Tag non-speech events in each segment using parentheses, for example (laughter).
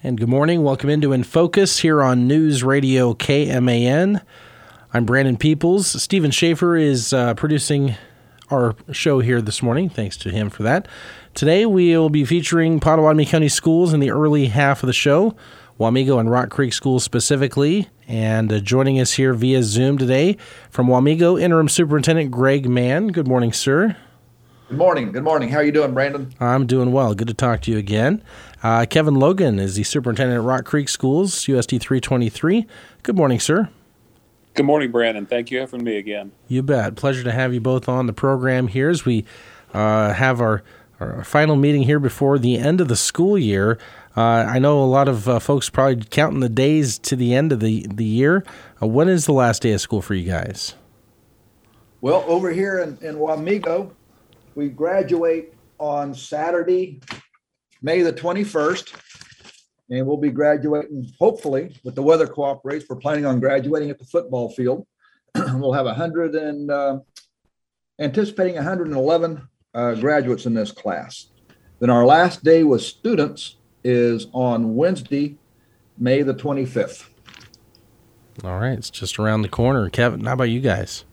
And good morning. Welcome into In Focus here on News Radio KMAN. I'm Brandon Peoples. Stephen Schaefer is uh, producing our show here this morning. Thanks to him for that. Today we will be featuring Pottawatomie County Schools in the early half of the show, Wamego and Rock Creek Schools specifically. And uh, joining us here via Zoom today from Wamego, Interim Superintendent Greg Mann. Good morning, sir. Good morning. Good morning. How are you doing, Brandon? I'm doing well. Good to talk to you again. Uh, Kevin Logan is the superintendent at Rock Creek Schools, USD 323. Good morning, sir. Good morning, Brandon. Thank you for having me again. You bet. Pleasure to have you both on the program here as we uh, have our, our final meeting here before the end of the school year. Uh, I know a lot of uh, folks probably counting the days to the end of the, the year. Uh, when is the last day of school for you guys? Well, over here in, in Wamego, we graduate on Saturday, May the 21st. And we'll be graduating, hopefully, with the weather cooperates. We're planning on graduating at the football field. (clears throat) we'll have 100 and uh, anticipating 111 uh, graduates in this class. Then our last day with students is on Wednesday, May the 25th. All right, it's just around the corner. Kevin, how about you guys?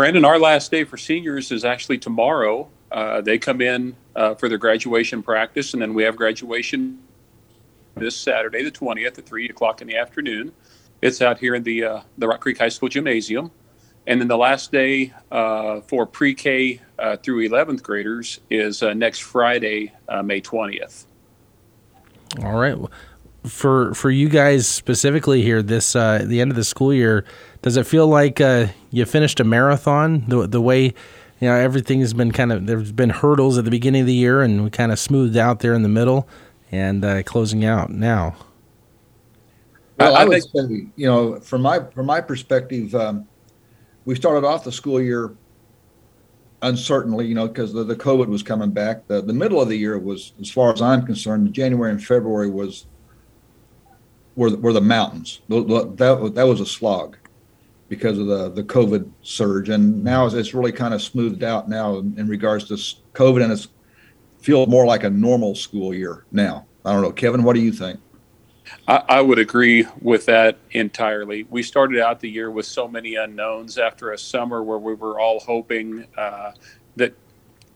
Brandon, our last day for seniors is actually tomorrow. Uh, they come in uh, for their graduation practice, and then we have graduation this Saturday, the 20th, at 3 o'clock in the afternoon. It's out here in the, uh, the Rock Creek High School Gymnasium. And then the last day uh, for pre K uh, through 11th graders is uh, next Friday, May 20th. All right. For for you guys specifically here, this uh, the end of the school year, does it feel like uh, you finished a marathon? The the way you know everything has been kind of there's been hurdles at the beginning of the year and we kind of smoothed out there in the middle and uh, closing out now well i, I would think, say you know from my from my perspective um, we started off the school year uncertainly you know because the, the covid was coming back the, the middle of the year was as far as i'm concerned january and february was were, were the mountains that, that was a slog because of the the COVID surge, and now it's really kind of smoothed out now in regards to COVID, and it's feels more like a normal school year now. I don't know, Kevin. What do you think? I, I would agree with that entirely. We started out the year with so many unknowns after a summer where we were all hoping uh, that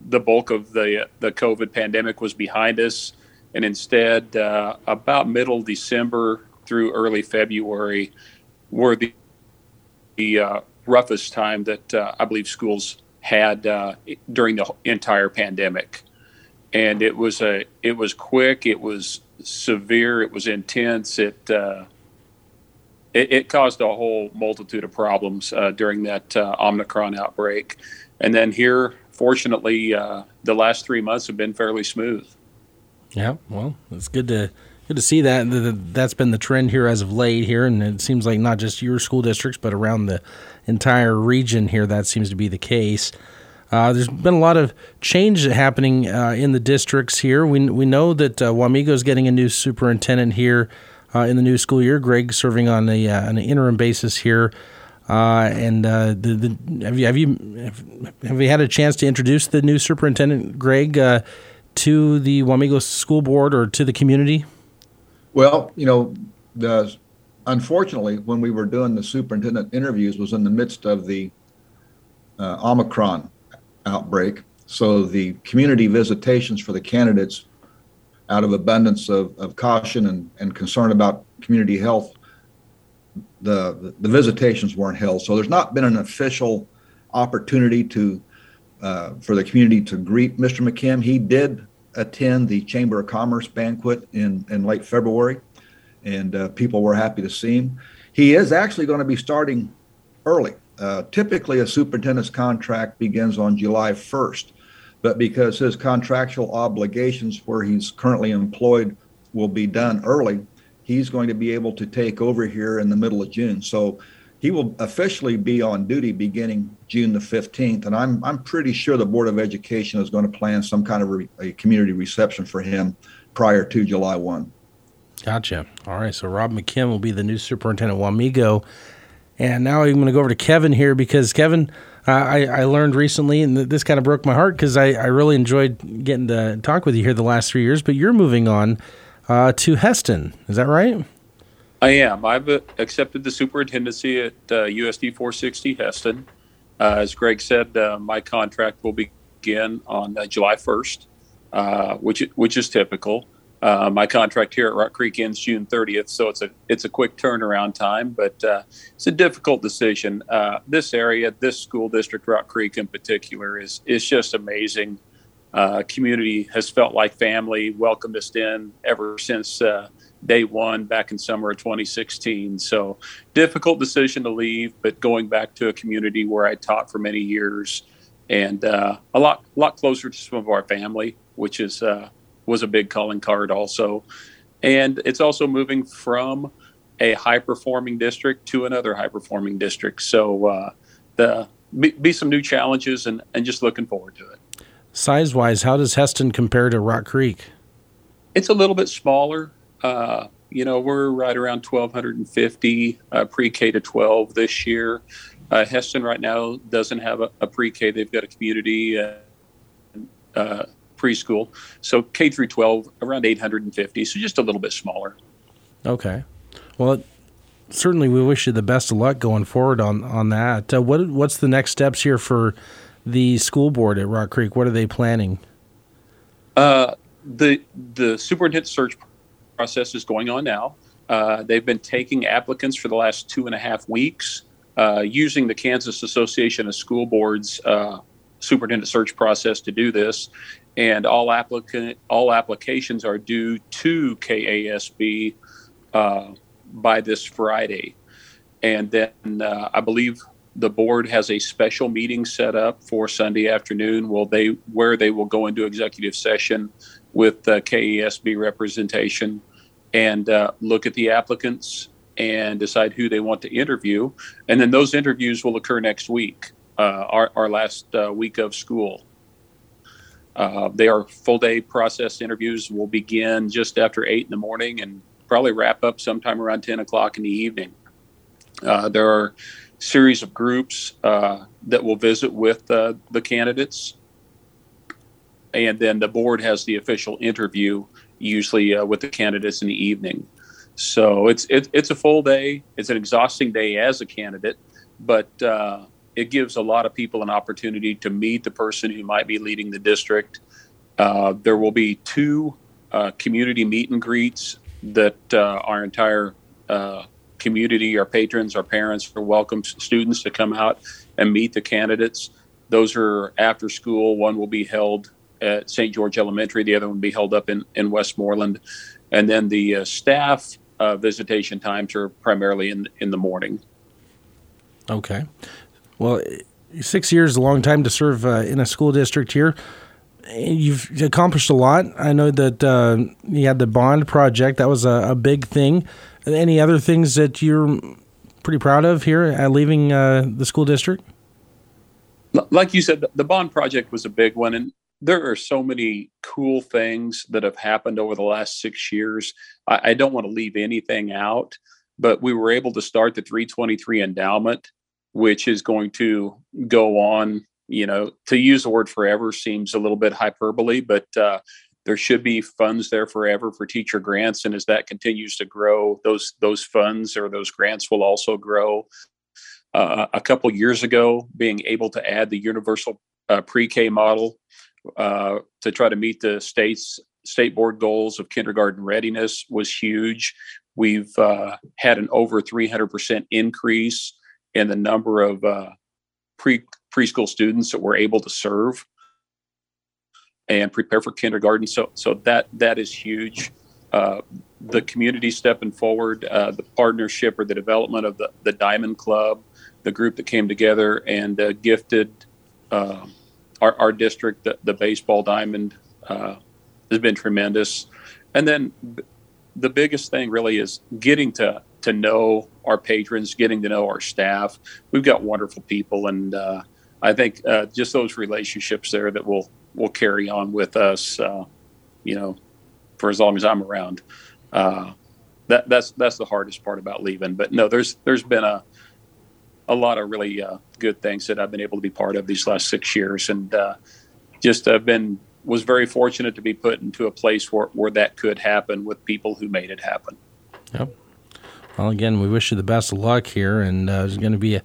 the bulk of the the COVID pandemic was behind us, and instead, uh, about middle December through early February, were the the uh, roughest time that uh, I believe schools had uh, during the entire pandemic, and it was a it was quick, it was severe, it was intense. It uh, it, it, caused a whole multitude of problems uh, during that uh, Omicron outbreak, and then here, fortunately, the last three months have been fairly smooth. Yeah, well, it's good to Good to see that. That's been the trend here as of late here, and it seems like not just your school districts, but around the entire region here, that seems to be the case. Uh, there's been a lot of change happening uh, in the districts here. We we know that uh, Wamego is getting a new superintendent here uh, in the new school year. Greg serving on a uh, an interim basis here. Uh, and the, the, have you have you have you had a chance to introduce the new superintendent, Greg, to the Wamego School Board or to the community? Well, you know, the unfortunately, when we were doing the superintendent interviews, was in the midst of the uh, Omicron outbreak. So the community visitations for the candidates, out of abundance of, of caution and, and concern about community health, the, the visitations weren't held. So there's not been an official opportunity to uh, for the community to greet Mr. McKim. He did attend the Chamber of Commerce banquet in, in late February, and uh, people were happy to see him. He is actually going to be starting early. Uh, typically, a superintendent's contract begins on July 1st, but because his contractual obligations where he's currently employed will be done early, he's going to be able to take over here in the middle of June. So he will officially be on duty beginning June the 15th. And I'm, I'm pretty sure the Board of Education is going to plan some kind of re, a community reception for him prior to July 1. Gotcha. All right. So Rob McKim will be the new superintendent of Wamego. And now I'm going to go over to Kevin here because Kevin, uh, I, I learned recently, and this kind of broke my heart because I, I really enjoyed getting to talk with you here the last three years, but you're moving on uh, to Hesston. Is that right? I am. I've uh, accepted the superintendency at uh, USD 460 Hesston. Uh, as Greg said, uh, my contract will begin on uh, July 1st, uh, which which is typical. my contract here at Rock Creek ends June 30th, so it's a it's a quick turnaround time, but it's a difficult decision. this area, this school district, Rock Creek in particular, is is just amazing. community has felt like family, welcomed us in ever since day one back in summer of 2016. So difficult decision to leave, but going back to a community where I taught for many years and uh, a lot lot closer to some of our family, which is uh, was a big calling card also. And it's also moving from a high performing district to another high performing district. So uh, the be, be some new challenges and, and just looking forward to it. Size wise, how does Hesston compare to Rock Creek? It's a little bit smaller. Uh, you know, we're right around 1,250 uh, pre-K to 12 this year. Uh, Hesston right now doesn't have a, a pre-K; they've got a community uh, uh, preschool. So K through 12 around 850, so just a little bit smaller. Okay, well, certainly we wish you the best of luck going forward on on that. Uh, what what's the next steps here for the school board at Rock Creek? What are they planning? Uh, the the superintendent search process is going on now. Uh, they've been taking applicants for the last two and a half weeks uh, using the Kansas Association of School Boards uh, superintendent search process to do this. And all applicant all applications are due to KASB uh, by this Friday. And then uh, I believe the board has a special meeting set up for Sunday afternoon. Will they where they will go into executive session with uh, KASB representation and uh, look at the applicants and decide who they want to interview. And then those interviews will occur next week, uh, our, our last uh, week of school. Uh, they are full day process interviews will begin just after 8 in the morning and probably wrap up sometime around 10 o'clock in the evening. Uh, there are series of groups that will visit with the candidates and then the board has the official interview usually uh, with the candidates in the evening. So it's it, it's a full day. It's an exhausting day as a candidate, but uh, it gives a lot of people an opportunity to meet the person who might be leading the district. Uh, there will be two uh, community meet and greets that uh, our entire uh, community, our patrons, our parents, are welcome students to come out and meet the candidates. Those are after school. One will be held at St. George Elementary. The other one will be held up in, in Westmoreland. And then the uh, staff uh, visitation times are primarily in, in the morning. Okay. Well, six years is a long time to serve uh, in a school district here. You've accomplished a lot. I know that uh, you had the bond project. That was a, a, big thing. Any other things that you're pretty proud of here at leaving uh, the school district? Like you said, the bond project was a big one. And there are so many cool things that have happened over the last six years. I, I don't want to leave anything out, but we were able to start the 323 endowment, which is going to go on. You know, to use the word forever seems a little bit hyperbole, but uh, there should be funds there forever for teacher grants, and as that continues to grow, those those funds or those grants will also grow. Uh, a couple years ago, being able to add the universal uh, pre-K model uh, to try to meet the state's state board goals of kindergarten readiness was huge. We've uh, had an over 300% increase in the number of uh, pre preschool students that we're able to serve and prepare for kindergarten. So, so that that is huge. Uh, the community stepping forward, uh, the partnership or the development of the, the Diamond Club, the group that came together and uh, gifted um, our, our district, the, the baseball diamond, uh, has been tremendous. And then the biggest thing really is getting to to know our patrons, getting to know our staff. We've got wonderful people, and uh, I think uh, just those relationships there that will will carry on with us. Uh, you know, for as long as I'm around. Uh, that that's that's the hardest part about leaving. But no, there's there's been a a lot of really uh, good things that I've been able to be part of these last six years, and uh, just I've been was very fortunate to be put into a place where, where that could happen with people who made it happen. Yep. Well, again, we wish you the best of luck here, and uh, there's going to be a,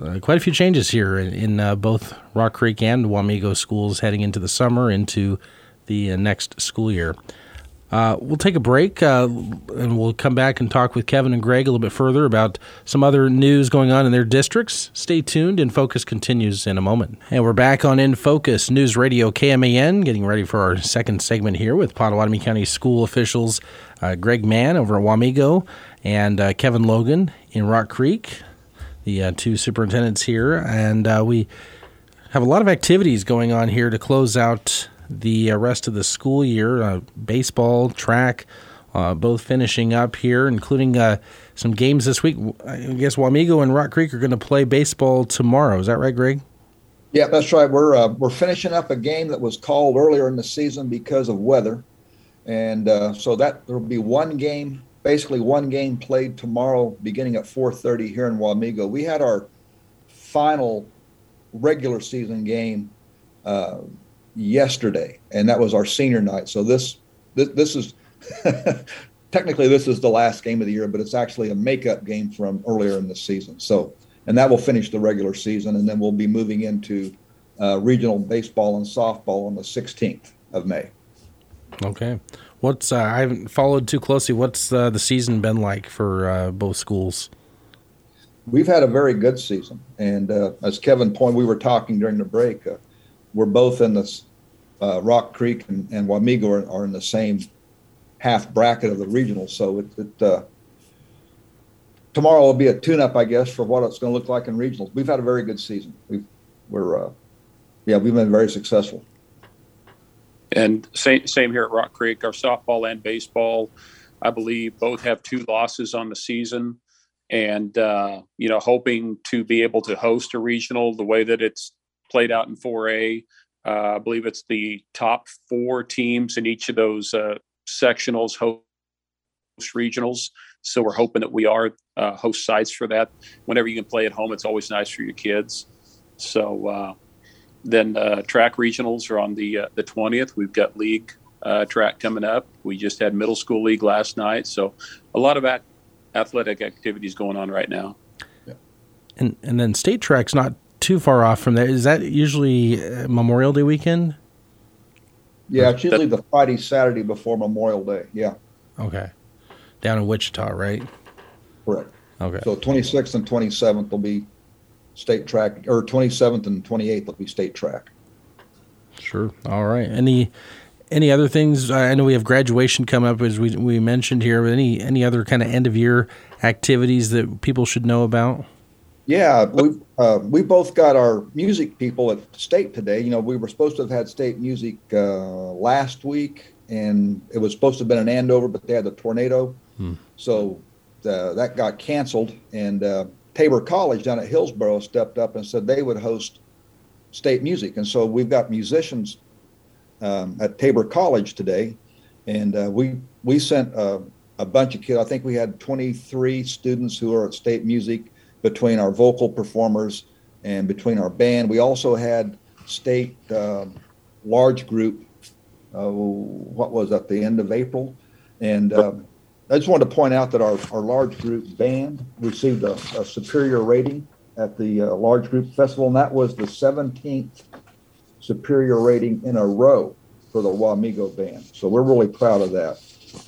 uh, quite a few changes here in, in uh, both Rock Creek and Wamego schools heading into the summer, into the uh, next school year. Uh, we'll take a break uh, and we'll come back and talk with Kevin and Greg a little bit further about some other news going on in their districts. Stay tuned, In Focus continues in a moment. And we're back on In Focus News Radio KMAN, getting ready for our second segment here with Pottawatomie County school officials uh, Greg Mann over at Wamego and uh, Kevin Logan in Rock Creek, the uh, two superintendents here. And uh, we have a lot of activities going on here to close out the uh, rest of the school year. Uh, baseball, track, uh, both finishing up here, including uh, some games this week. I guess Wamego and Rock Creek are going to play baseball tomorrow. Is that right, Greg? Yeah, that's right. We're uh, we're finishing up a game that was called earlier in the season because of weather, and uh, so that there will be one game, basically one game played tomorrow, beginning at 4:30 here in Wamego. We had our final regular season game uh, yesterday, and that was our senior night. So this this, this is (laughs) technically this is the last game of the year, but it's actually a makeup game from earlier in the season. So and that will finish the regular season, and then we'll be moving into uh, regional baseball and softball on the 16th of May. Okay. What's uh, I haven't followed too closely. What's uh, the season been like for uh, both schools? We've had a very good season, and uh, as Kevin pointed, we were talking during the break. Uh, we're both in the uh, Rock Creek and, and Wamego are, are, in the same half bracket of the regional. So it, it uh, tomorrow will be a tune-up, I guess, for what it's going to look like in regionals. We've had a very good season. We've we're uh, yeah we've been very successful. And same same here at Rock Creek. Our softball and baseball, I believe, both have two losses on the season. And uh, you know, hoping to be able to host a regional the way that it's played out in 4A. Uh, I believe it's the top four teams in each of those uh, sectionals host regionals. So we're hoping that we are uh, host sites for that. Whenever you can play at home, it's always nice for your kids. So uh, then uh, track regionals are on the uh, the twentieth. We've got league track coming up. We just had middle school league last night. So a lot of ac- athletic activities going on right now. And and then state track's not too far off from that. Is that usually uh, Memorial Day weekend? Yeah, it's usually the Friday, Saturday before Memorial Day. Yeah. Okay. Down in Wichita, right? Correct. Okay. So 26th and 27th will be state track, or 27th and 28th will be state track. Sure. All right. Any any other things? I know we have graduation coming up, as we we mentioned here. But any any other kind of end of year activities that people should know about? Yeah, we uh, we both got our music people at state today. You know, we were supposed to have had state music uh, last week, and it was supposed to have been in Andover, but they had the tornado, hmm. so uh, that got canceled. And uh, Tabor College down at Hillsboro stepped up and said they would host state music, and so we've got musicians um, at Tabor College today, and uh, we we sent uh, a bunch of kids. I think we had 23 students who are at state music between our vocal performers and between our band. We also had state uh, large group. Uh, what was at the end of April, and uh, I just wanted to point out that our, our large group band received a, a superior rating at the uh, large group festival, and that was the 17th superior rating in a row for the Wamego band. So we're really proud of that.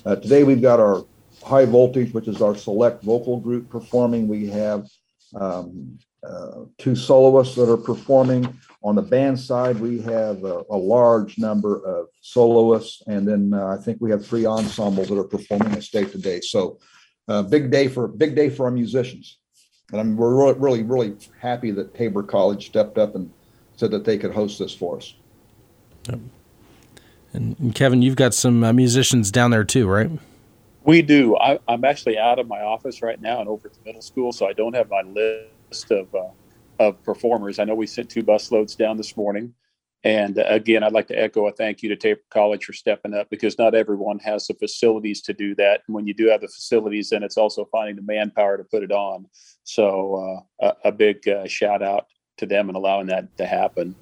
Uh, today we've got our high voltage, which is our select vocal group performing. We have um, uh, two soloists that are performing. On the band side, we have a, a large number of soloists, and then uh, I think we have three ensembles that are performing at state today. So, uh, big day for big day for our musicians, and I'm, we're really, really, happy that Tabor College stepped up and said that they could host this for us. Yep. And, and Kevin, you've got some uh, musicians down there too, right? We do. I, am actually out of my office right now and over at the middle school, so I don't have my list of uh, of performers. I know we sent two bus loads down this morning, and uh, again, I'd like to echo a thank you to Tabor College for stepping up because not everyone has the facilities to do that. And when you do have the facilities, then it's also finding the manpower to put it on. So uh, a, a, big uh, shout out to them and allowing that to happen.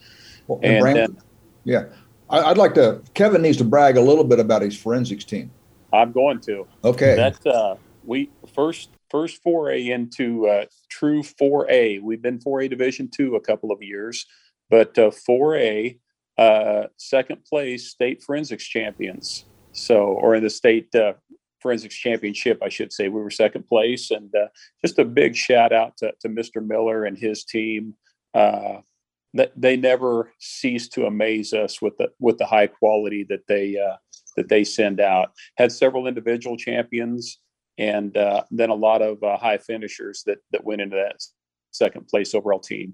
Well, and, and then, yeah, I, would like to. Kevin needs to brag a little bit about his forensics team. I'm going to. Okay. That uh, we first first foray into uh, true 4A. We've been 4A Division two a couple of years, but uh, 4A uh, second place state forensics champions. So, or in the state uh, forensics championship, I should say, we were second place. And uh, just a big shout out to, to Mr. Miller and his team. Uh, that they never cease to amaze us with the with the high quality that they uh, that they send out. Had several individual champions, and uh, then a lot of uh, high finishers that that went into that second place overall team.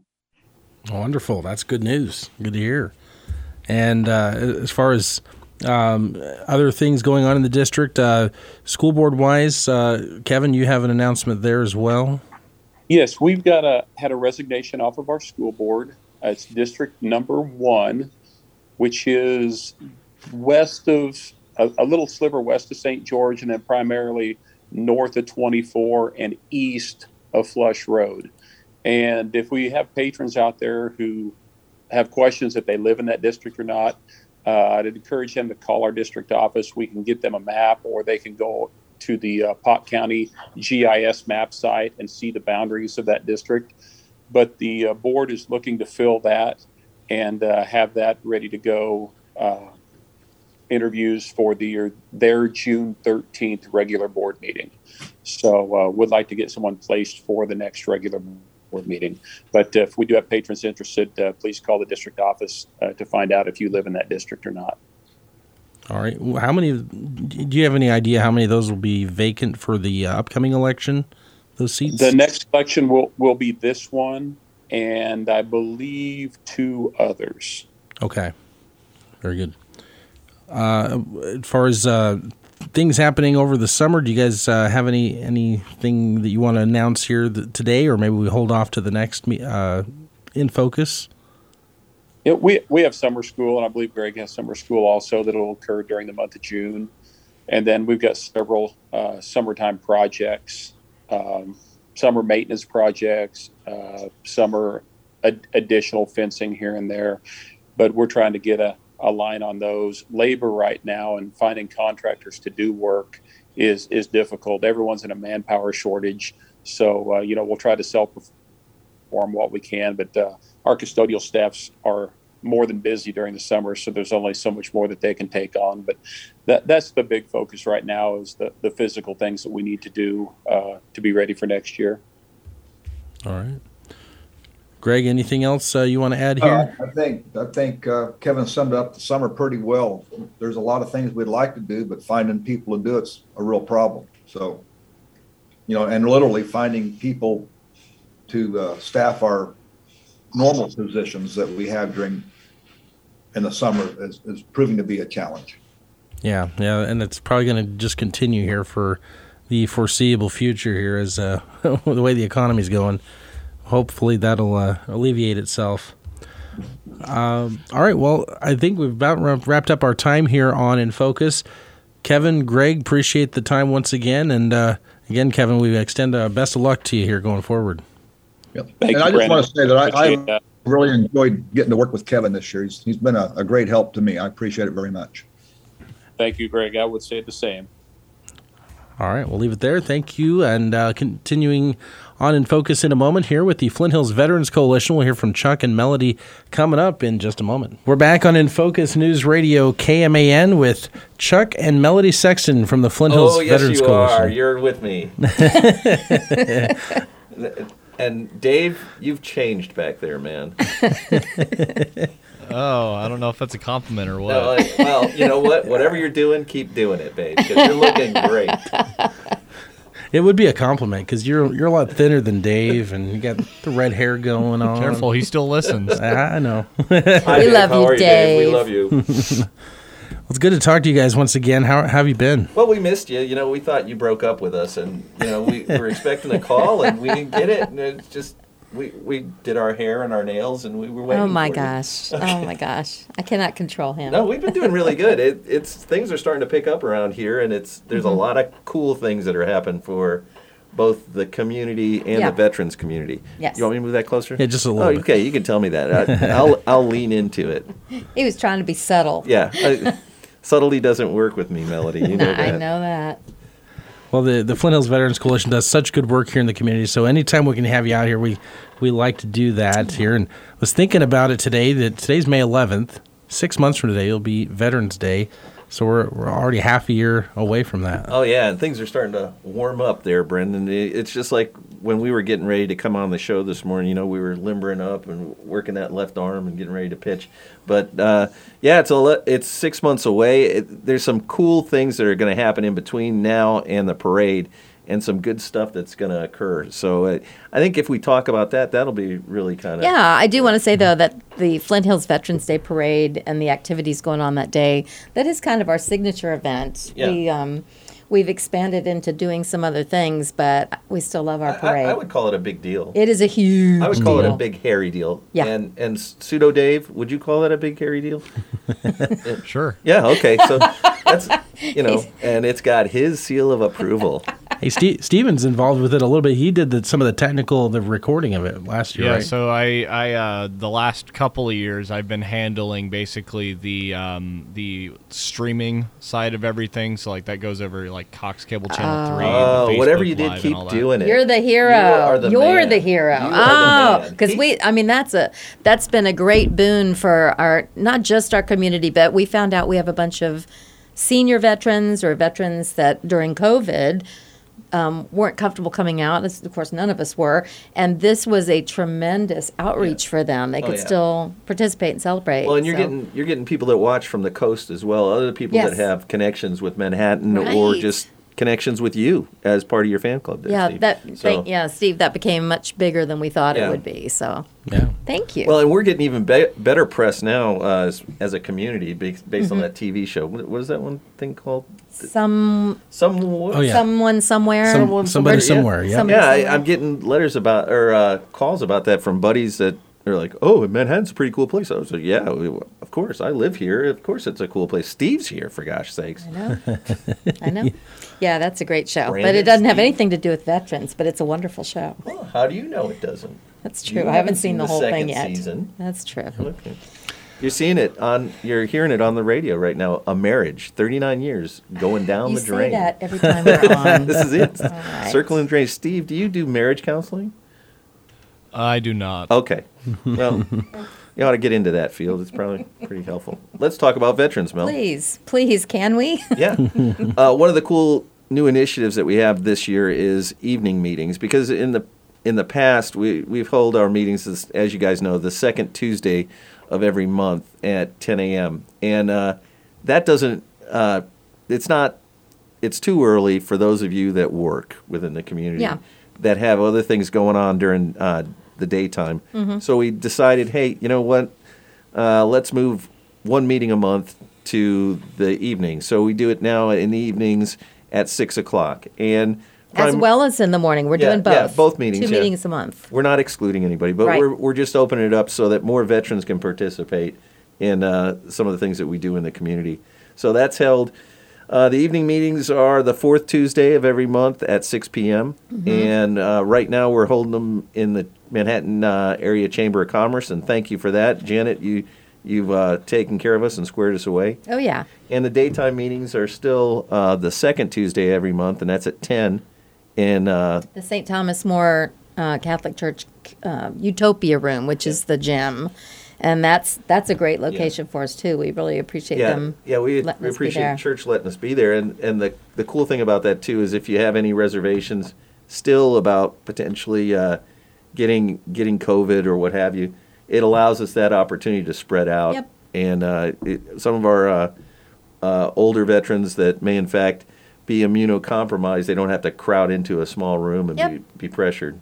Wonderful, that's good news. Good to hear. And uh, as far as um, other things going on in the district, uh, school board wise, uh, Kevin, you have an announcement there as well. Yes, we've got a had a resignation off of our school board. It's district number one, which is west of a, a, little sliver west of St. George, and then primarily north of 24 and east of Flush Road. And if we have patrons out there who have questions if they live in that district or not, uh, I'd encourage them to call our district office. We can get them a map, or they can go to the uh, County GIS map site and see the boundaries of that district. But the uh, board is looking to fill that and uh, have that ready to go. Interviews for the their June 13th regular board meeting. So uh, would like to get someone placed for the next regular board meeting. But if we do have patrons interested, uh, please call the district office uh, to find out if you live in that district or not. All right. How many? Do you have any idea how many of those will be vacant for the uh, upcoming election? Those seats. The next election will will be this one, and I believe two others. Okay. Very good. Uh, as far as uh, things happening over the summer, do you guys uh, have any anything that you want to announce here th- today, or maybe we hold off to the next uh, in focus? Yeah, we we have summer school, and I believe Greg has summer school also that will occur during the month of June, and then we've got several uh, summertime projects, um, summer maintenance projects, uh, summer ad- additional fencing here and there, but we're trying to get a, a line on those. Labor right now and finding contractors to do work is is difficult. Everyone's in a manpower shortage, so uh, you know we'll try to self perform what we can, but uh, our custodial staffs are more than busy during the summer, so there's only so much more that they can take on. But that that's the big focus right now is the the physical things that we need to do uh, to be ready for next year. All right. Greg, anything else uh, you want to add here? Uh, I think I think uh, Kevin summed up the summer pretty well. There's a lot of things we'd like to do, but finding people to do it's a real problem. So, you know, and literally finding people to uh, staff our normal positions that we have during in the summer is, is proving to be a challenge. Yeah, yeah, and it's probably going to just continue here for the foreseeable future here as uh, (laughs) the way the economy's going. Hopefully that'll uh, alleviate itself. Um, all right, well, I think we've about wrapped up our time here on In Focus. Kevin, Greg, appreciate the time once again, and uh, again, Kevin, we extend uh, best of luck to you here going forward. Yep. and you, I just Brandon. want to say that I, I really enjoyed getting to work with Kevin this year. He's, he's been a, a great help to me. I appreciate it very much. Thank you, Greg. I would say the same. All right, we'll leave it there. Thank you. And uh, continuing on in focus in a moment here with the Flint Hills Veterans Coalition. We'll hear from Chuck and Melody coming up in just a moment. We're back on In Focus News Radio KMAN with Chuck and Melody Sexton from the Flint Hills oh, yes, Veterans you Coalition. Are. You're with me. (laughs) and Dave, you've changed back there, man. (laughs) Oh, I don't know if that's a compliment or what. No, like, well, you know what? Whatever you're doing, keep doing it, babe, because you're looking great. (laughs) It would be a compliment because you're you're a lot thinner than Dave, and you got the red hair going on. Careful, he still listens. (laughs) I know. Hi, (laughs) We Dave. love How you, are you, Dave. We love you. (laughs) it's good to talk to you guys once again. How, how have you been? Well, we missed you. You know, we thought you broke up with us, and you know, we were expecting a call, and we didn't get it, and it's just we we did our hair and our nails, and we were waiting. Oh my for you. gosh. (laughs) Oh my gosh. I cannot control him. No, we've been doing really good. It, it's things are starting to pick up around here, and it's there's Mm-hmm. a lot of cool things that are happening for both the community and Yeah. the veterans community. Yes. You want me to move that closer? Yeah, just a little Oh, bit. okay. You can tell me that. I, I'll (laughs) I'll lean into it. He was trying to be subtle. Yeah. I, subtlety doesn't work with me, Melody. You (laughs) know Nah, I that. know that. Well, the, the Flint Hills Veterans Coalition does such good work here in the community. So anytime we can have you out here, we, we like to do that here. And was thinking about it today that today's May 11th. Six months from today, it'll be Veterans Day. So we're, we're already half a year away from that. Oh yeah, and things are starting to warm up there, Brendan. It's just like when we were getting ready to come on the show this morning. You know, we were limbering up and working that left arm and getting ready to pitch. But uh, yeah, it's a it's six months away. It, there's some cool things that are going to happen in between now and the parade, and some good stuff that's going to occur. So uh, I think if we talk about that, that'll be really kind of Yeah, I do want to say though that the Flint Hills Veterans Day Parade and the activities going on that day, that is kind of our signature event. Yeah. We um we've expanded into doing some other things, but we still love our I, parade. I would call it a big deal. it is a huge I would call it a big hairy deal. Yeah. And and pseudo Dave, would you call that a big hairy deal? (laughs) Sure. Yeah, okay. So (laughs) that's you know, and it's got his seal of approval. Hey, Steve, Steven's involved with it a little bit. He did the, some of the technical, the recording of it last year, Yeah, right? so I, I uh, the last couple of years I've been handling basically the um, the streaming side of everything. So like that goes over like Cox Cable Channel Three. Oh, whatever you did, Live, keep all that. doing it. You're the hero. You are the You're man. the hero. You oh, because He- we, I mean, that's a that's been a great boon for our not just our community, but we found out we have a bunch of senior veterans or veterans that during COVID um, weren't comfortable coming out. This, of course, none of us were, and this was a tremendous outreach for them. They Oh, could yeah. still participate and celebrate. Well, and you're so- getting you're getting people that watch from the coast as well. Other people Yes. that have connections with Manhattan or just connections with you as part of your fan club. There, yeah, Steve. that So- thank, yeah, Steve, that became much bigger than we thought Yeah. it would be. So yeah. thank you. Well, and we're getting even be- better press now uh, as, as a community based, based Mm-hmm. on that TV show. What, what is that one thing called? Some Some. Oh, yeah. someone somewhere. Some- Someone somebody somewhere, somewhere, yeah. Somebody yeah, I, somewhere. I'm getting letters about or uh, calls about that from buddies that are like, "Oh, Manhattan's a pretty cool place." I was like, "Yeah, we, of course, I live here. Of course, it's a cool place. Steve's here, for gosh sakes." I know. I know. (laughs) Yeah, that's a great show. but it doesn't have anything to do with veterans, but it's a wonderful show. Well, how do you know it doesn't? That's You true. I haven't haven't seen seen the the whole second thing yet. season. That's true. Okay. You're seeing it on. You're hearing it on the radio right now. A marriage, 39 years, going down You the say drain. that every time we're (laughs) on. this is it. All right. Circling the drain. Steve, do you do marriage counseling? I do not. Okay. Well, you ought to get into that field. It's probably pretty helpful. Let's talk about veterans, Mel. Please, please, can we? (laughs) Yeah. uh, one of the cool new initiatives that we have this year is evening meetings because in the in the past we we've held our meetings as, as you guys know the second Tuesday of every month at 10 a.m. and uh, that doesn't uh, it's not it's too early for those of you that work within the community Yeah. that have other things going on during uh, the daytime. So we decided, hey, you know what? Uh, let's move one meeting a month to the evening. So we do it now in the evenings at six o'clock, and As prim- well as in the morning. We're Yeah, doing both. yeah, both meetings, Two yeah. meetings a month. We're not excluding anybody, but Right. we're we're just opening it up so that more veterans can participate in uh, some of the things that we do in the community. So that's held. Uh, the evening meetings are the fourth Tuesday of every month at 6 p.m. Mm-hmm. And uh, right now we're holding them in the Manhattan uh, Area Chamber of Commerce, and thank you for that, Janet. You you've uh, taken care of us and squared us away. Oh yeah. And the daytime meetings are still uh, the second Tuesday every month, and that's at 10. In uh, The St. Thomas More uh, Catholic Church uh, Utopia Room, which is the gym, and that's that's a great location for us too. We really appreciate yeah, them. yeah, we, we appreciate church letting us be there, and and the the cool thing about that too is if you have any reservations still about potentially uh, getting getting COVID or what have you, it allows us that opportunity to spread out. Yep. And uh, it, some of our uh, uh, older veterans that may in fact be immunocompromised, they don't have to crowd into a small room and Yep. be, be pressured.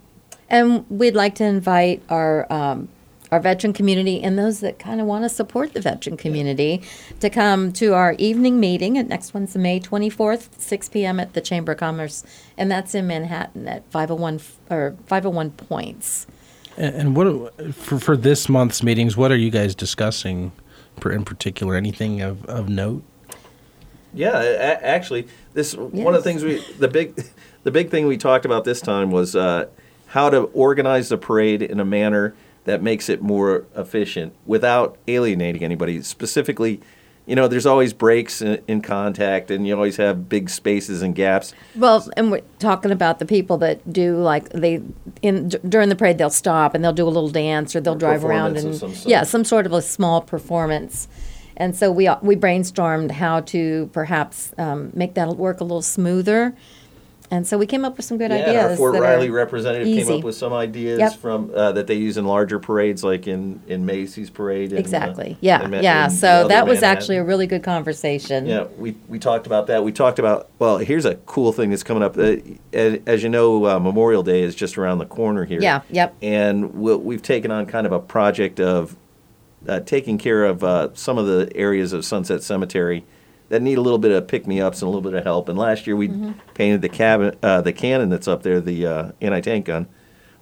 And we'd like to invite our um, our veteran community and those that kind of want to support the veteran community to come to our evening meeting. And next one's May 24th, 6 p.m. at the Chamber of Commerce, and that's in Manhattan at 501 or 501 Poyntz. And, and what for for this month's meetings? What are you guys discussing, in particular? Anything of, of note? Yeah, a- actually, this one of the things we the big (laughs) the big thing we talked about this time was uh, how to organize the parade in a manner that makes it more efficient without alienating anybody. Specifically, you know, there's always breaks in, in contact, and you always have big spaces and gaps. Well, and we're talking about the people that do like they in d- during the parade they'll stop and they'll do a little dance or they'll drive around and some yeah, some sort of a small performance. And so we we brainstormed how to perhaps um, make that work a little smoother. And so we came up with some good yeah, ideas. our Fort Riley representative came up with some ideas Yep. from uh, that they use in larger parades, like in in Macy's parade. And, uh, Exactly. Yeah. and yeah. and So that was Manhattan. actually a really good conversation. Yeah, we, we talked about that. We talked about well. Here's a cool thing that's coming up. Uh, as, as you know, uh, Memorial Day is just around the corner here. Yeah, yep. And we'll, we've taken on kind of a project of uh, taking care of uh, some of the areas of Sunset Cemetery that need a little bit of pick me ups and a little bit of help. And last year we Mm-hmm. painted the cabin, uh, the cannon that's up there, the uh, anti tank gun.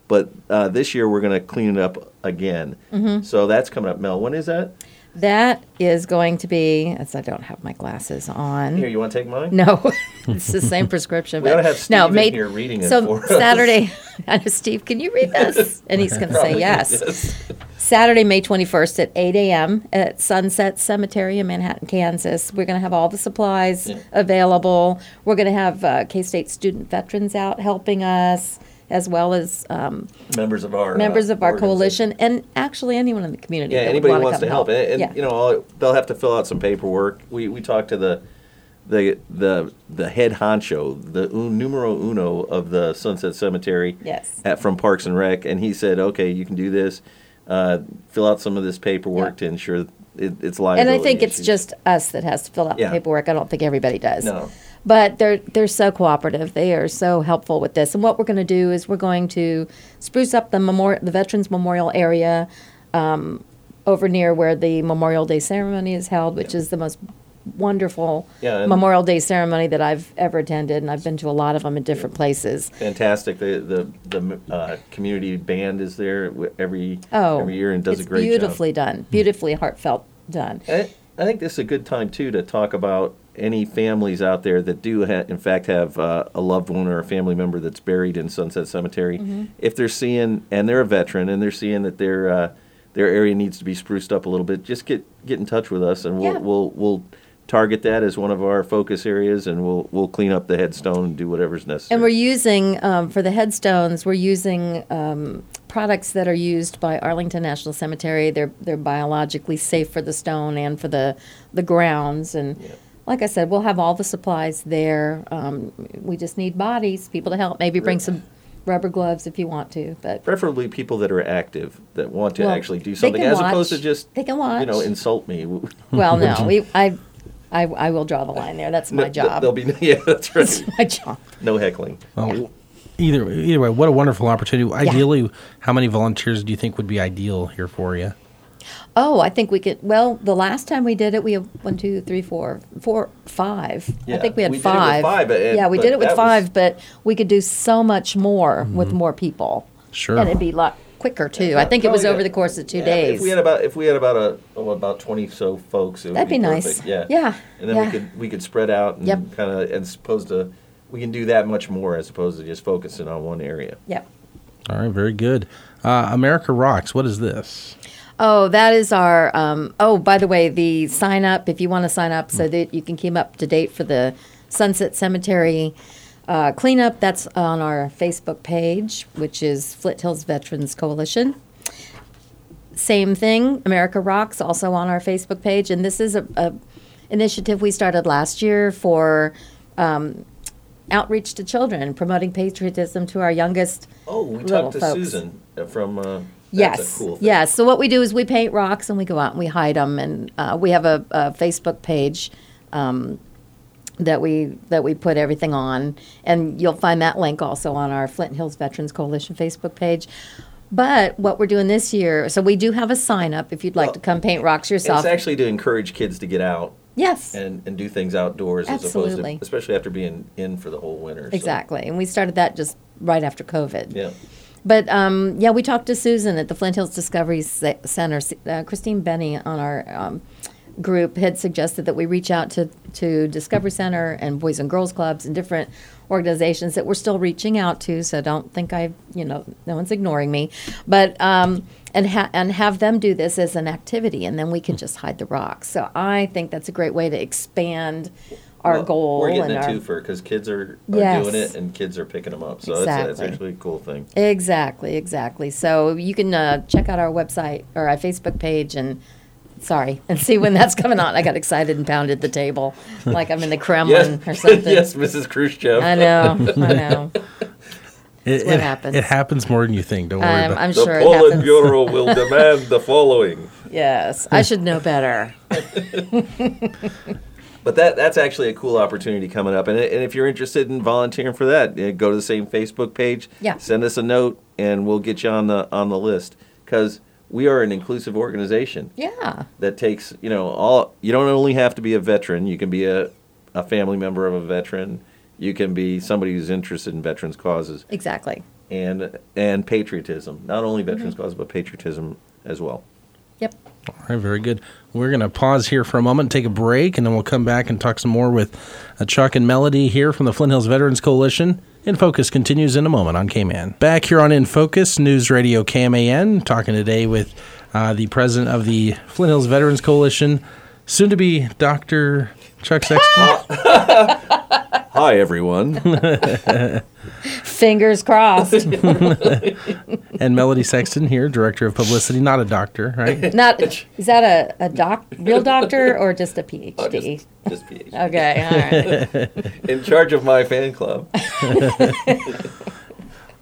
But uh, this year we're going to clean it up again. Mm-hmm. So that's coming up. Mel, when is that? That is going to be, as I don't have my glasses on. Here, you want to take mine? No, (laughs) it's the same prescription. We but have no, Steve in May- here reading it so for us. Saturday, (laughs) I know, Steve, can you read this? And he's going (laughs) to say yes. Saturday, May 21st at 8 a.m. at Sunset Cemetery in Manhattan, Kansas. We're going to have all the supplies Yeah. available. We're going to have uh, K State student veterans out helping us, as well as um, members of our members uh, of our coalition, and actually anyone in the community. Yeah, anybody wants to help, and, and, yeah. you know all, they'll have to fill out some paperwork. We we talked to the the the the head honcho, the un, numero uno of the Sunset Cemetery. Yes. At, from Parks and Rec, and he said, okay, you can do this. Uh, fill out some of this paperwork Yeah. to ensure it, it's live And. I think it's just us that has to fill out Yeah. the paperwork. I don't think everybody does. No. But they're they're so cooperative. They are so helpful with this. And what we're going to do is we're going to spruce up the memorial, the Veterans Memorial area, um, over near where the Memorial Day ceremony is held, which is the most wonderful Yeah, and- Memorial Day ceremony that I've ever attended, and I've been to a lot of them in different places. fantastic. The the the uh, community band is there every Oh, every year and does a great job. beautifully done, beautifully heartfelt done. I, I think this is a good time too to talk about any families out there that do, ha- in fact, have uh, a loved one or a family member that's buried in Sunset Cemetery. Mm-hmm. If they're seeing, and they're a veteran, and they're seeing that their uh, their area needs to be spruced up a little bit, just get get in touch with us, and we'll Yeah. we'll we'll target that as one of our focus areas, and we'll we'll clean up the headstone and do whatever's necessary. And we're using, um, for the headstones, we're using um, products that are used by Arlington National Cemetery. They're, they're biologically safe for the stone and for the, the grounds. And like I said, we'll have all the supplies there. Um, we just need bodies, people to help. Maybe bring some rubber gloves if you want to. But Preferably people that are active that want to Well, actually do something, as opposed to just They can watch. you know insult me. (laughs) well, no, we I, I I will draw the line there. That's my No, job. There'll be (laughs) yeah, that's right. That's my job. No heckling. Well, either either way, what a wonderful opportunity. Ideally, how many volunteers do you think would be ideal here for you? Oh, I think we could. Well, the last time we did it, we had one, two, three, four, four, five. I think we had we did it with five. five, but it- yeah, we did it with that was- five, but we could do so much more with mm-hmm. more people. Sure. and it'd be a lot quicker too. I think it was over the course of two yeah, days. If we had about if we had about a oh, about twenty so folks, it would That'd be nice. perfect. Yeah, Yeah, And then yeah. we could we could spread out and Yep. kind of as opposed to we can do that much more as opposed to just focusing on one area. yep. All right, very good. Uh, America Rocks. What is this? Oh, that is our. Um, oh, by the way, the sign up if you want to sign up so that you can keep up to date for the Sunset Cemetery uh, cleanup. That's on our Facebook page, which is Flint Hills Veterans Coalition. Same thing, America Rocks, also on our Facebook page, and this is a, a initiative we started last year for um, outreach to children, promoting patriotism to our youngest Oh, we talked to folks. Susan uh, from. Uh, Yes. Cool thing. Yes. So what we do is we paint rocks and we go out and we hide them, and uh, we have a, a Facebook page um, that we that we put everything on, and you'll find that link also on our Flint Hills Veterans Coalition Facebook page. But what we're doing this year, so we do have a sign up if you'd like Well, to come paint rocks yourself. It's actually to encourage kids to get out yes. and, and do things outdoors as Absolutely. opposed to especially after being in for the whole winter. so, Exactly. And we started that just right after COVID. yeah. But um, yeah, we talked to Susan at the Flint Hills Discovery Center, uh, Christine Benny on our um, group had suggested that we reach out to, to Discovery Center and Boys and Girls Clubs and different organizations that we're still reaching out to. So don't think I, you know, no one's ignoring me. But, um, and, ha- and have them do this as an activity, and then we can just hide the rocks. So I think that's a great way to expand our Well, goal. We're getting and a twofer because kids are, are Yes. doing it and kids are picking them up. So that's, that's Exactly. actually a cool thing. Exactly, exactly. So you can uh, check out our website or our Facebook page and sorry and (laughs) see when that's coming on. I got excited and pounded the table like I'm in the Kremlin or something. (laughs) yes, Mrs. Khrushchev. I know, I know. (laughs) It, what it- happens. It happens more than you think. Don't worry I'm, about I'm it. the sure it happens. Politburo will demand the following. Yes, I should know better. But that that's actually a cool opportunity coming up. And, and if you're interested in volunteering for that, eh, go to the same Facebook page. Yeah. Send us a note, and we'll get you on the on the list because we are an inclusive organization Yeah, that takes you know all. You don't only have to be a veteran. You can be a a family member of a veteran. You can be somebody who's interested in veterans causes exactly. and and patriotism. Not only Mm-hmm. veterans causes, but patriotism as well. Yep. All right, very good. We're going to pause here for a moment, and take a break, and then we'll come back and talk some more with uh, Chuck and Melody here from the Flint Hills Veterans Coalition. In Focus continues in a moment on KMAN. Back here on In Focus, News Radio KMAN, talking today with uh, the president of the Flint Hills Veterans Coalition, soon to be Dr. Chuck Sexton. (laughs) Hi everyone. (laughs) Fingers crossed. (laughs) and Melody Sexton here, director of publicity, not a doctor, right? (laughs) Not is that a, a doc real doctor or just a PhD? Oh, just, just PhD. (laughs) Okay, all right. In charge of my fan club.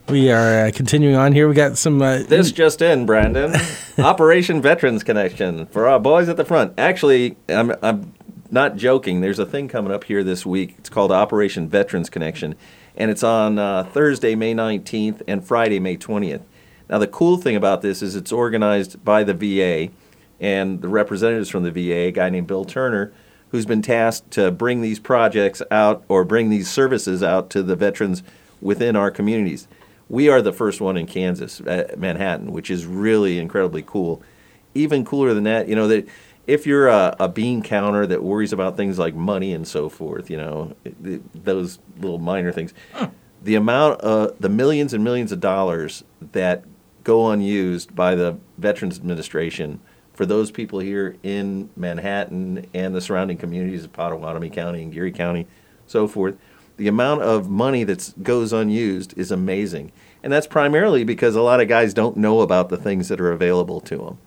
We are uh, continuing on here. We got some. Uh, This just in, Brandon. Operation Veterans Connection for our boys at the front. Actually, I'm, I'm not joking. There's a thing coming up here this week. It's called Operation Veterans Connection, and it's on uh, Thursday, May 19th, and Friday, May 20th. Now, the cool thing about this is it's organized by the VA and the representatives from the VA, a guy named Bill Turner, who's been tasked to bring these projects out or bring these services out to the veterans within our communities. We are the first one in Kansas, uh, Manhattan, which is really incredibly cool. Even cooler than that, you know, that if you're a, a bean counter that worries about things like money and so forth, you know, th- those little minor things, the amount of the millions and millions of dollars that go unused by the Veterans Administration for those people here in Manhattan and the surrounding communities of Pottawatomie County and Geary County, so forth, the amount of money that goes unused is amazing. And that's primarily because a lot of guys don't know about the things that are available to them.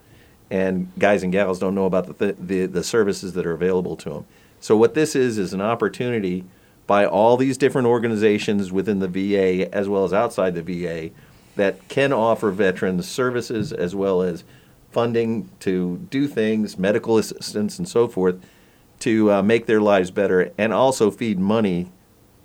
And guys and gals don't know about the, th- the, the services that are available to them. So, what this is, is an opportunity by all these different organizations within the VA as well as outside the VA that can offer veterans services as well as funding to do things, medical assistance, and so forth to uh, make their lives better and also feed money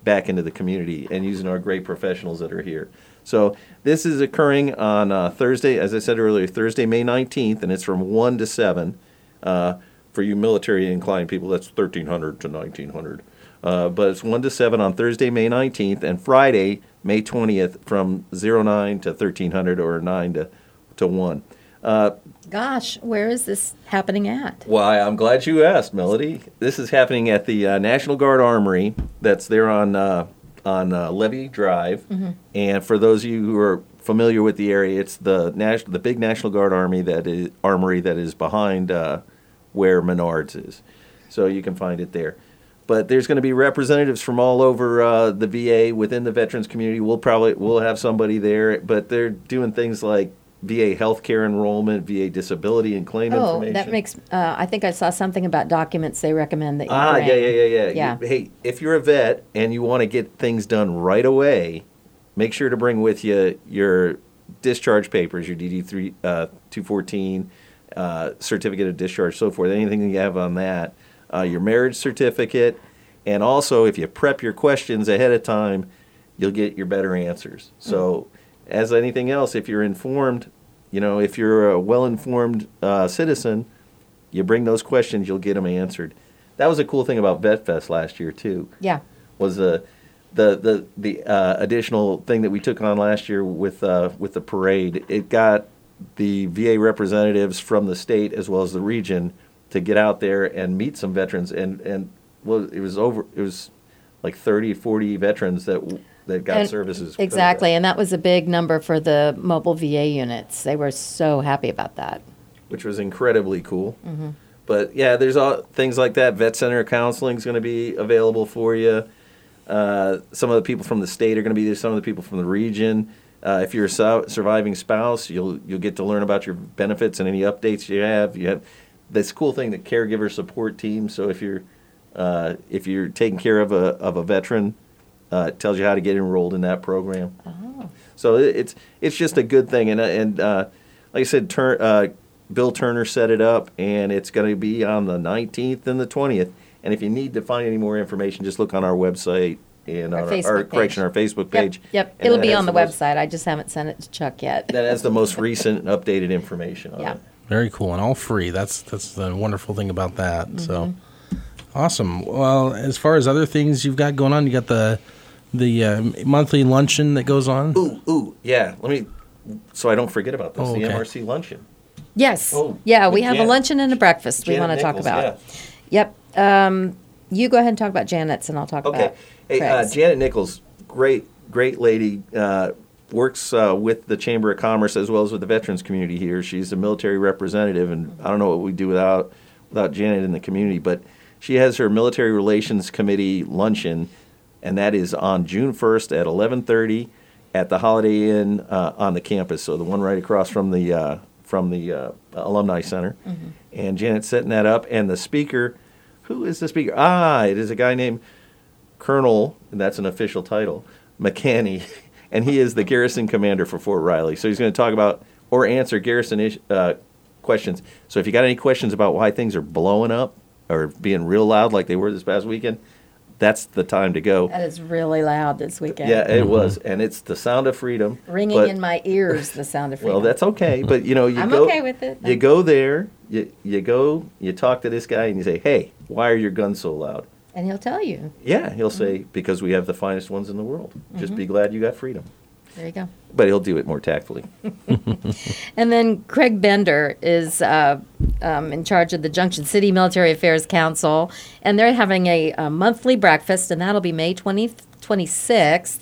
back into the community and using our great professionals that are here. So this is occurring on uh, Thursday, as I said earlier, Thursday, May 19th, and it's from 1 to 7. Uh, for you military inclined people, that's 1300 to 1900. Uh, but it's 1 to 7 on Thursday, May 19th, and Friday, May 20th, from 09 to 1300 or 9 to, to 1. Uh, Gosh, where is this happening at? why, I'm glad you asked, Melody. This is happening at the uh, National Guard Armory. That's there on uh, on uh, Levee Drive. And for those of you who are familiar with the area, it's the the big National Guard Army that is armory that is behind uh, where Menards is. So you can find it there. But there's going to be representatives from all over uh, the VA within the veterans community. We'll probably we'll have somebody there, but they're doing things like VA healthcare enrollment, VA disability and claim Oh, information. that makes. Uh, I think I saw something about documents they recommend that you Ah, bring. yeah, yeah, yeah, yeah. Yeah. You- hey, if you're a vet and you want to get things done right away, make sure to bring with you your discharge papers, your DD three uh, two fourteen, uh, certificate of discharge, so forth. Anything you have on that, uh, your marriage certificate, and also if you prep your questions ahead of time, you'll get your better answers. So, as anything else, if you're informed, you know, if you're a well-informed uh, citizen, you bring those questions, you'll get them answered. That was a cool thing about VetFest last year too. Yeah. Was the the the the uh, additional thing that we took on last year with uh, with the parade. It got the VA representatives from the state as well as the region to get out there and meet some veterans and and well it was over it was like 30 40 veterans that that got And- services Exactly, and that was a big number for the mobile VA units. They were so happy about that. which was incredibly cool. Mm-hmm. but yeah there's all things like that. Vet center counseling is going to be available for you uh, some of the people from the state are going to be there some of the people from the region. Uh, if you're a su- surviving spouse you'll you'll get to learn about your benefits and any updates you have. You have this cool thing the caregiver support team. So if you're uh, if you're taking care of a of a veteran uh, it tells you how to get enrolled in that program Oh. so it- it's it's just a good thing, and uh, and uh, like I said, Tur- uh, Bill Turner set it up, and it's going to be on the 19th and the 20th. And if you need to find any more information, just look on our website and Our on Facebook our, page. correction our Facebook Yep, page. yep. And It'll be on the most- website. I just haven't sent it to Chuck yet. That has the most recent and (laughs) updated information on Yeah. it. Very cool and all free. That's that's the wonderful thing about that. So Mm-hmm. awesome. Well, as far as other things you've got going on, you got the the uh, monthly luncheon that goes on. Ooh, ooh, yeah. Let me, so I don't forget about this. Oh, the. MRC luncheon. Yes. Oh, yeah, we with have a luncheon and a breakfast we want to talk Nichols, about. yeah. Yep. Um, you go ahead and talk about Janet's, and I'll talk Okay. about Hey, uh, Janet Nichols, great, great lady. Uh, works uh, with the Chamber of Commerce as well as with the veterans community here. She's a military representative, and I don't know what we'd do without without Janet in the community. But she has her military relations committee luncheon, and that is on June first at eleven thirty at the Holiday Inn uh, on the campus. So the one right across from the uh, from the uh, alumni center. And Janet's setting that up, and the speaker. Who is the speaker? Ah, it is a guy named Colonel, and that's an official title, McKannay, (laughs) and he is the garrison commander for Fort Riley. So he's going to talk about or answer garrison ish, uh, questions. So if you got any questions about why things are blowing up or being real loud like they were this past weekend, that's the time to go. that is really loud this weekend. Yeah, it was, and it's the sound of freedom. Ringing but- in my ears, the sound of (laughs) freedom. well, that's okay, but you know, you I'm go. okay with it. You go there, you you go, you talk to this guy, and you say, "Hey, why are your guns so loud?" and he'll tell you. Yeah, he'll say, "Because we have the finest ones in the world. Just Mm-hmm. be glad you got freedom." There you go. But he'll do it more tactfully. (laughs) And then Craig Bender is uh, um, in charge of the Junction City Military Affairs Council, and they're having a, a monthly breakfast, and that'll be May 20, 26th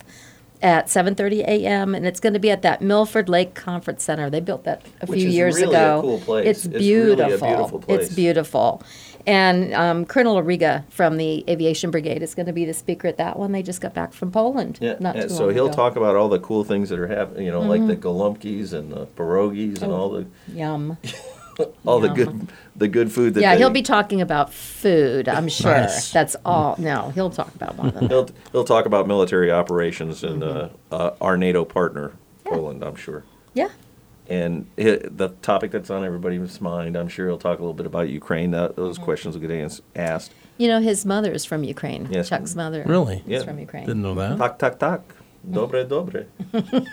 at 7:30 a.m. and it's going to be at that Milford Lake Conference Center. They built that a Which few is years really a ago. cool place. It's It's really beautiful. beautiful. It's beautiful. And um, Colonel Ariga from the Aviation Brigade is going to be the speaker at that one. They just got back from Poland. Yeah, not too so he'll ago. Mm-hmm. talk about all the cool things that are happening. You know, like the Golumkis and the pierogies and Oh. all the Yum. (laughs) all the good the good food that Yeah, they, he'll be talking about food. I'm (laughs) sure. Nice. That's all. No, he'll talk about one of them. He'll he'll talk about military operations and Mm-hmm. uh, uh, our NATO partner Poland. I'm sure. Yeah. And hi the topic that's on everybody's mind, I'm sure he'll talk a little bit about Ukraine. That, Mm-hmm. those questions will get ans- asked. You know, his mother is from Ukraine. Yes. Chuck's mother. Really? is Yeah. from Ukraine. Didn't know that. Tak tak tak. Dobre dobre. (laughs)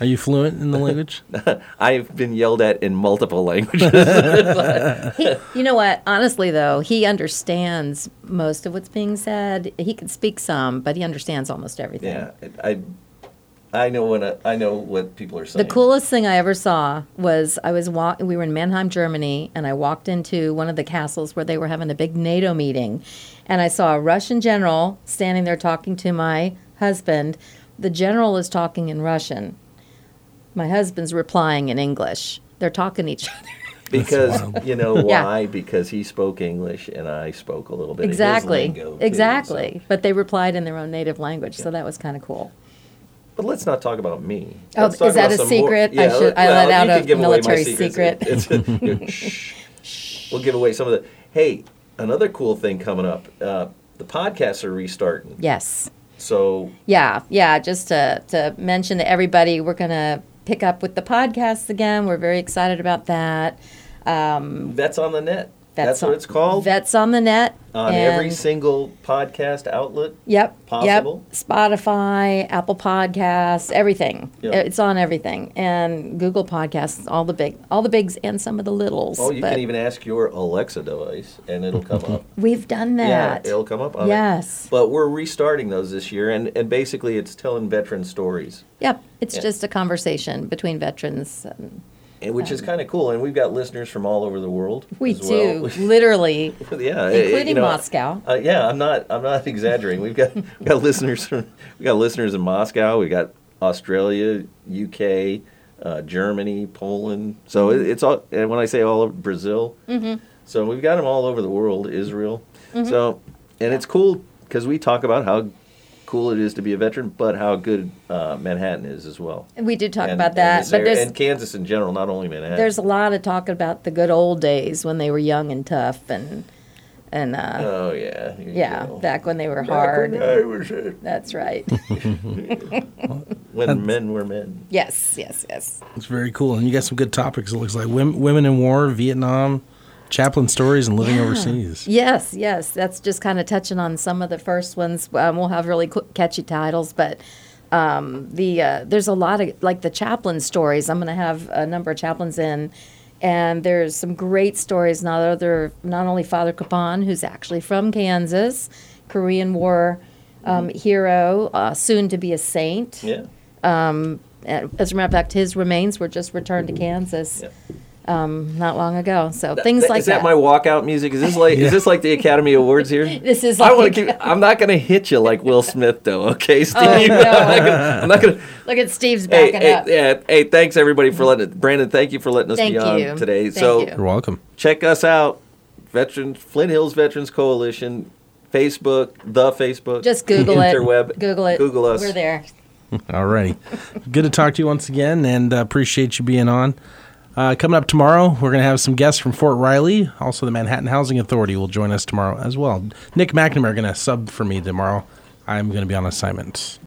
Are you fluent in the language? (laughs) I've been yelled at in multiple languages. (laughs) He, you know what? Honestly, though, he understands most of what's being said. He can speak some, but he understands almost everything. yeah, I I know when I, I know what people are saying. The coolest thing I ever saw was I was walk. We were in Mannheim, Germany, and I walked into one of the castles where they were having a big NATO meeting, and I saw a Russian general standing there talking to my husband. The general is talking in Russian. My husband's replying in English. They're talking to each (laughs) other. because you know (laughs) Yeah. why? Because he spoke English and I spoke a little bit exactly, of his lingo. too, exactly. so- But they replied in their own native language, so that was kind of cool. But let's not talk about me. Oh, is that a some more- secret? I should- I well, let out a can give away my military secret. You know, shh. We'll give away some of the. Hey, another cool thing coming up. Uh, the podcasts are restarting. Yes. So Yeah, yeah. Just to to mention to everybody, we're gonna pick up with the podcasts again. We're very excited about that. Um, Vets on the Net. That's, on- what it's called. Vets on the net on every single podcast outlet. Yep. possible. Yep. Spotify, Apple Podcasts, everything. Yep. It's on everything, and Google Podcasts, all the big, all the bigs, and some of the littles. Oh, you can even ask your Alexa device, and it'll come up. (laughs) we've done that. Yeah, it'll come up on it. yes. But we're restarting those this year, and, and basically it's telling veteran stories. Yep. It's Yeah. just a conversation between veterans. And and which is kind of cool. And we've got listeners from all over the world. We do, well. (laughs) literally, (laughs) yeah, including you know, Moscow. Uh, yeah, I'm not. I'm not (laughs) exaggerating. We've got we've got listeners from we got listeners in Moscow. We got Australia, UK, uh, Germany, Poland. So it, it's all. And when I say all over Brazil, Mm-hmm. so we've got them all over the world. Israel. So and it's cool because we talk about how cool it is to be a veteran, but how good uh, Manhattan is as well. And we did talk And- about that, this but area- and Kansas in general, not only Manhattan. there's a lot of talk about the good old days when they were young and tough and and uh, oh yeah, yeah, go. back when they were Back hard. when I was a- That's right. (laughs) when men were men. yes, yes, yes. It's very cool, and you got some good topics. It looks like women, women in war, Vietnam, chaplain stories, and living Yeah. overseas. Yes, yes. That's just kind of touching on some of the first ones. Um, we'll have really qu- catchy titles, but um, the uh, there's a lot of like the chaplain stories. I'm going to have a number of chaplains in, and there's some great stories. Not other, not only Father Kapaun, who's actually from Kansas, Korean War um, hero, uh, soon to be a saint. Yeah. And as a matter of fact, his remains were just returned to Kansas Yeah. Um, not long ago. So things That- like is that. that. my walkout music? Is this like is this like the Academy Awards here? (laughs) this is I want to keep. I'm not going to hit you like Will Smith, though. Okay, Steve. Oh, (laughs) no. I'm not gonna- I'm not going to. Look at Steve's Hey, backing hey, up. yeah, hey, thanks everybody for letting it. Brandon, thank you for letting us Thank be on you. today. Thank so you. You're welcome. check us out, Veterans Flint Hills Veterans Coalition, Facebook, the Facebook, Just Google it. interweb, Google it. Google us. We're there. (laughs) Alrighty. Good to talk to you once again, and uh, appreciate you being on. Uh, coming up tomorrow, we're going to have some guests from Fort Riley. Also, the Manhattan Housing Authority will join us tomorrow as well. Nick McNamara going to sub for me tomorrow. I'm going to be on assignment.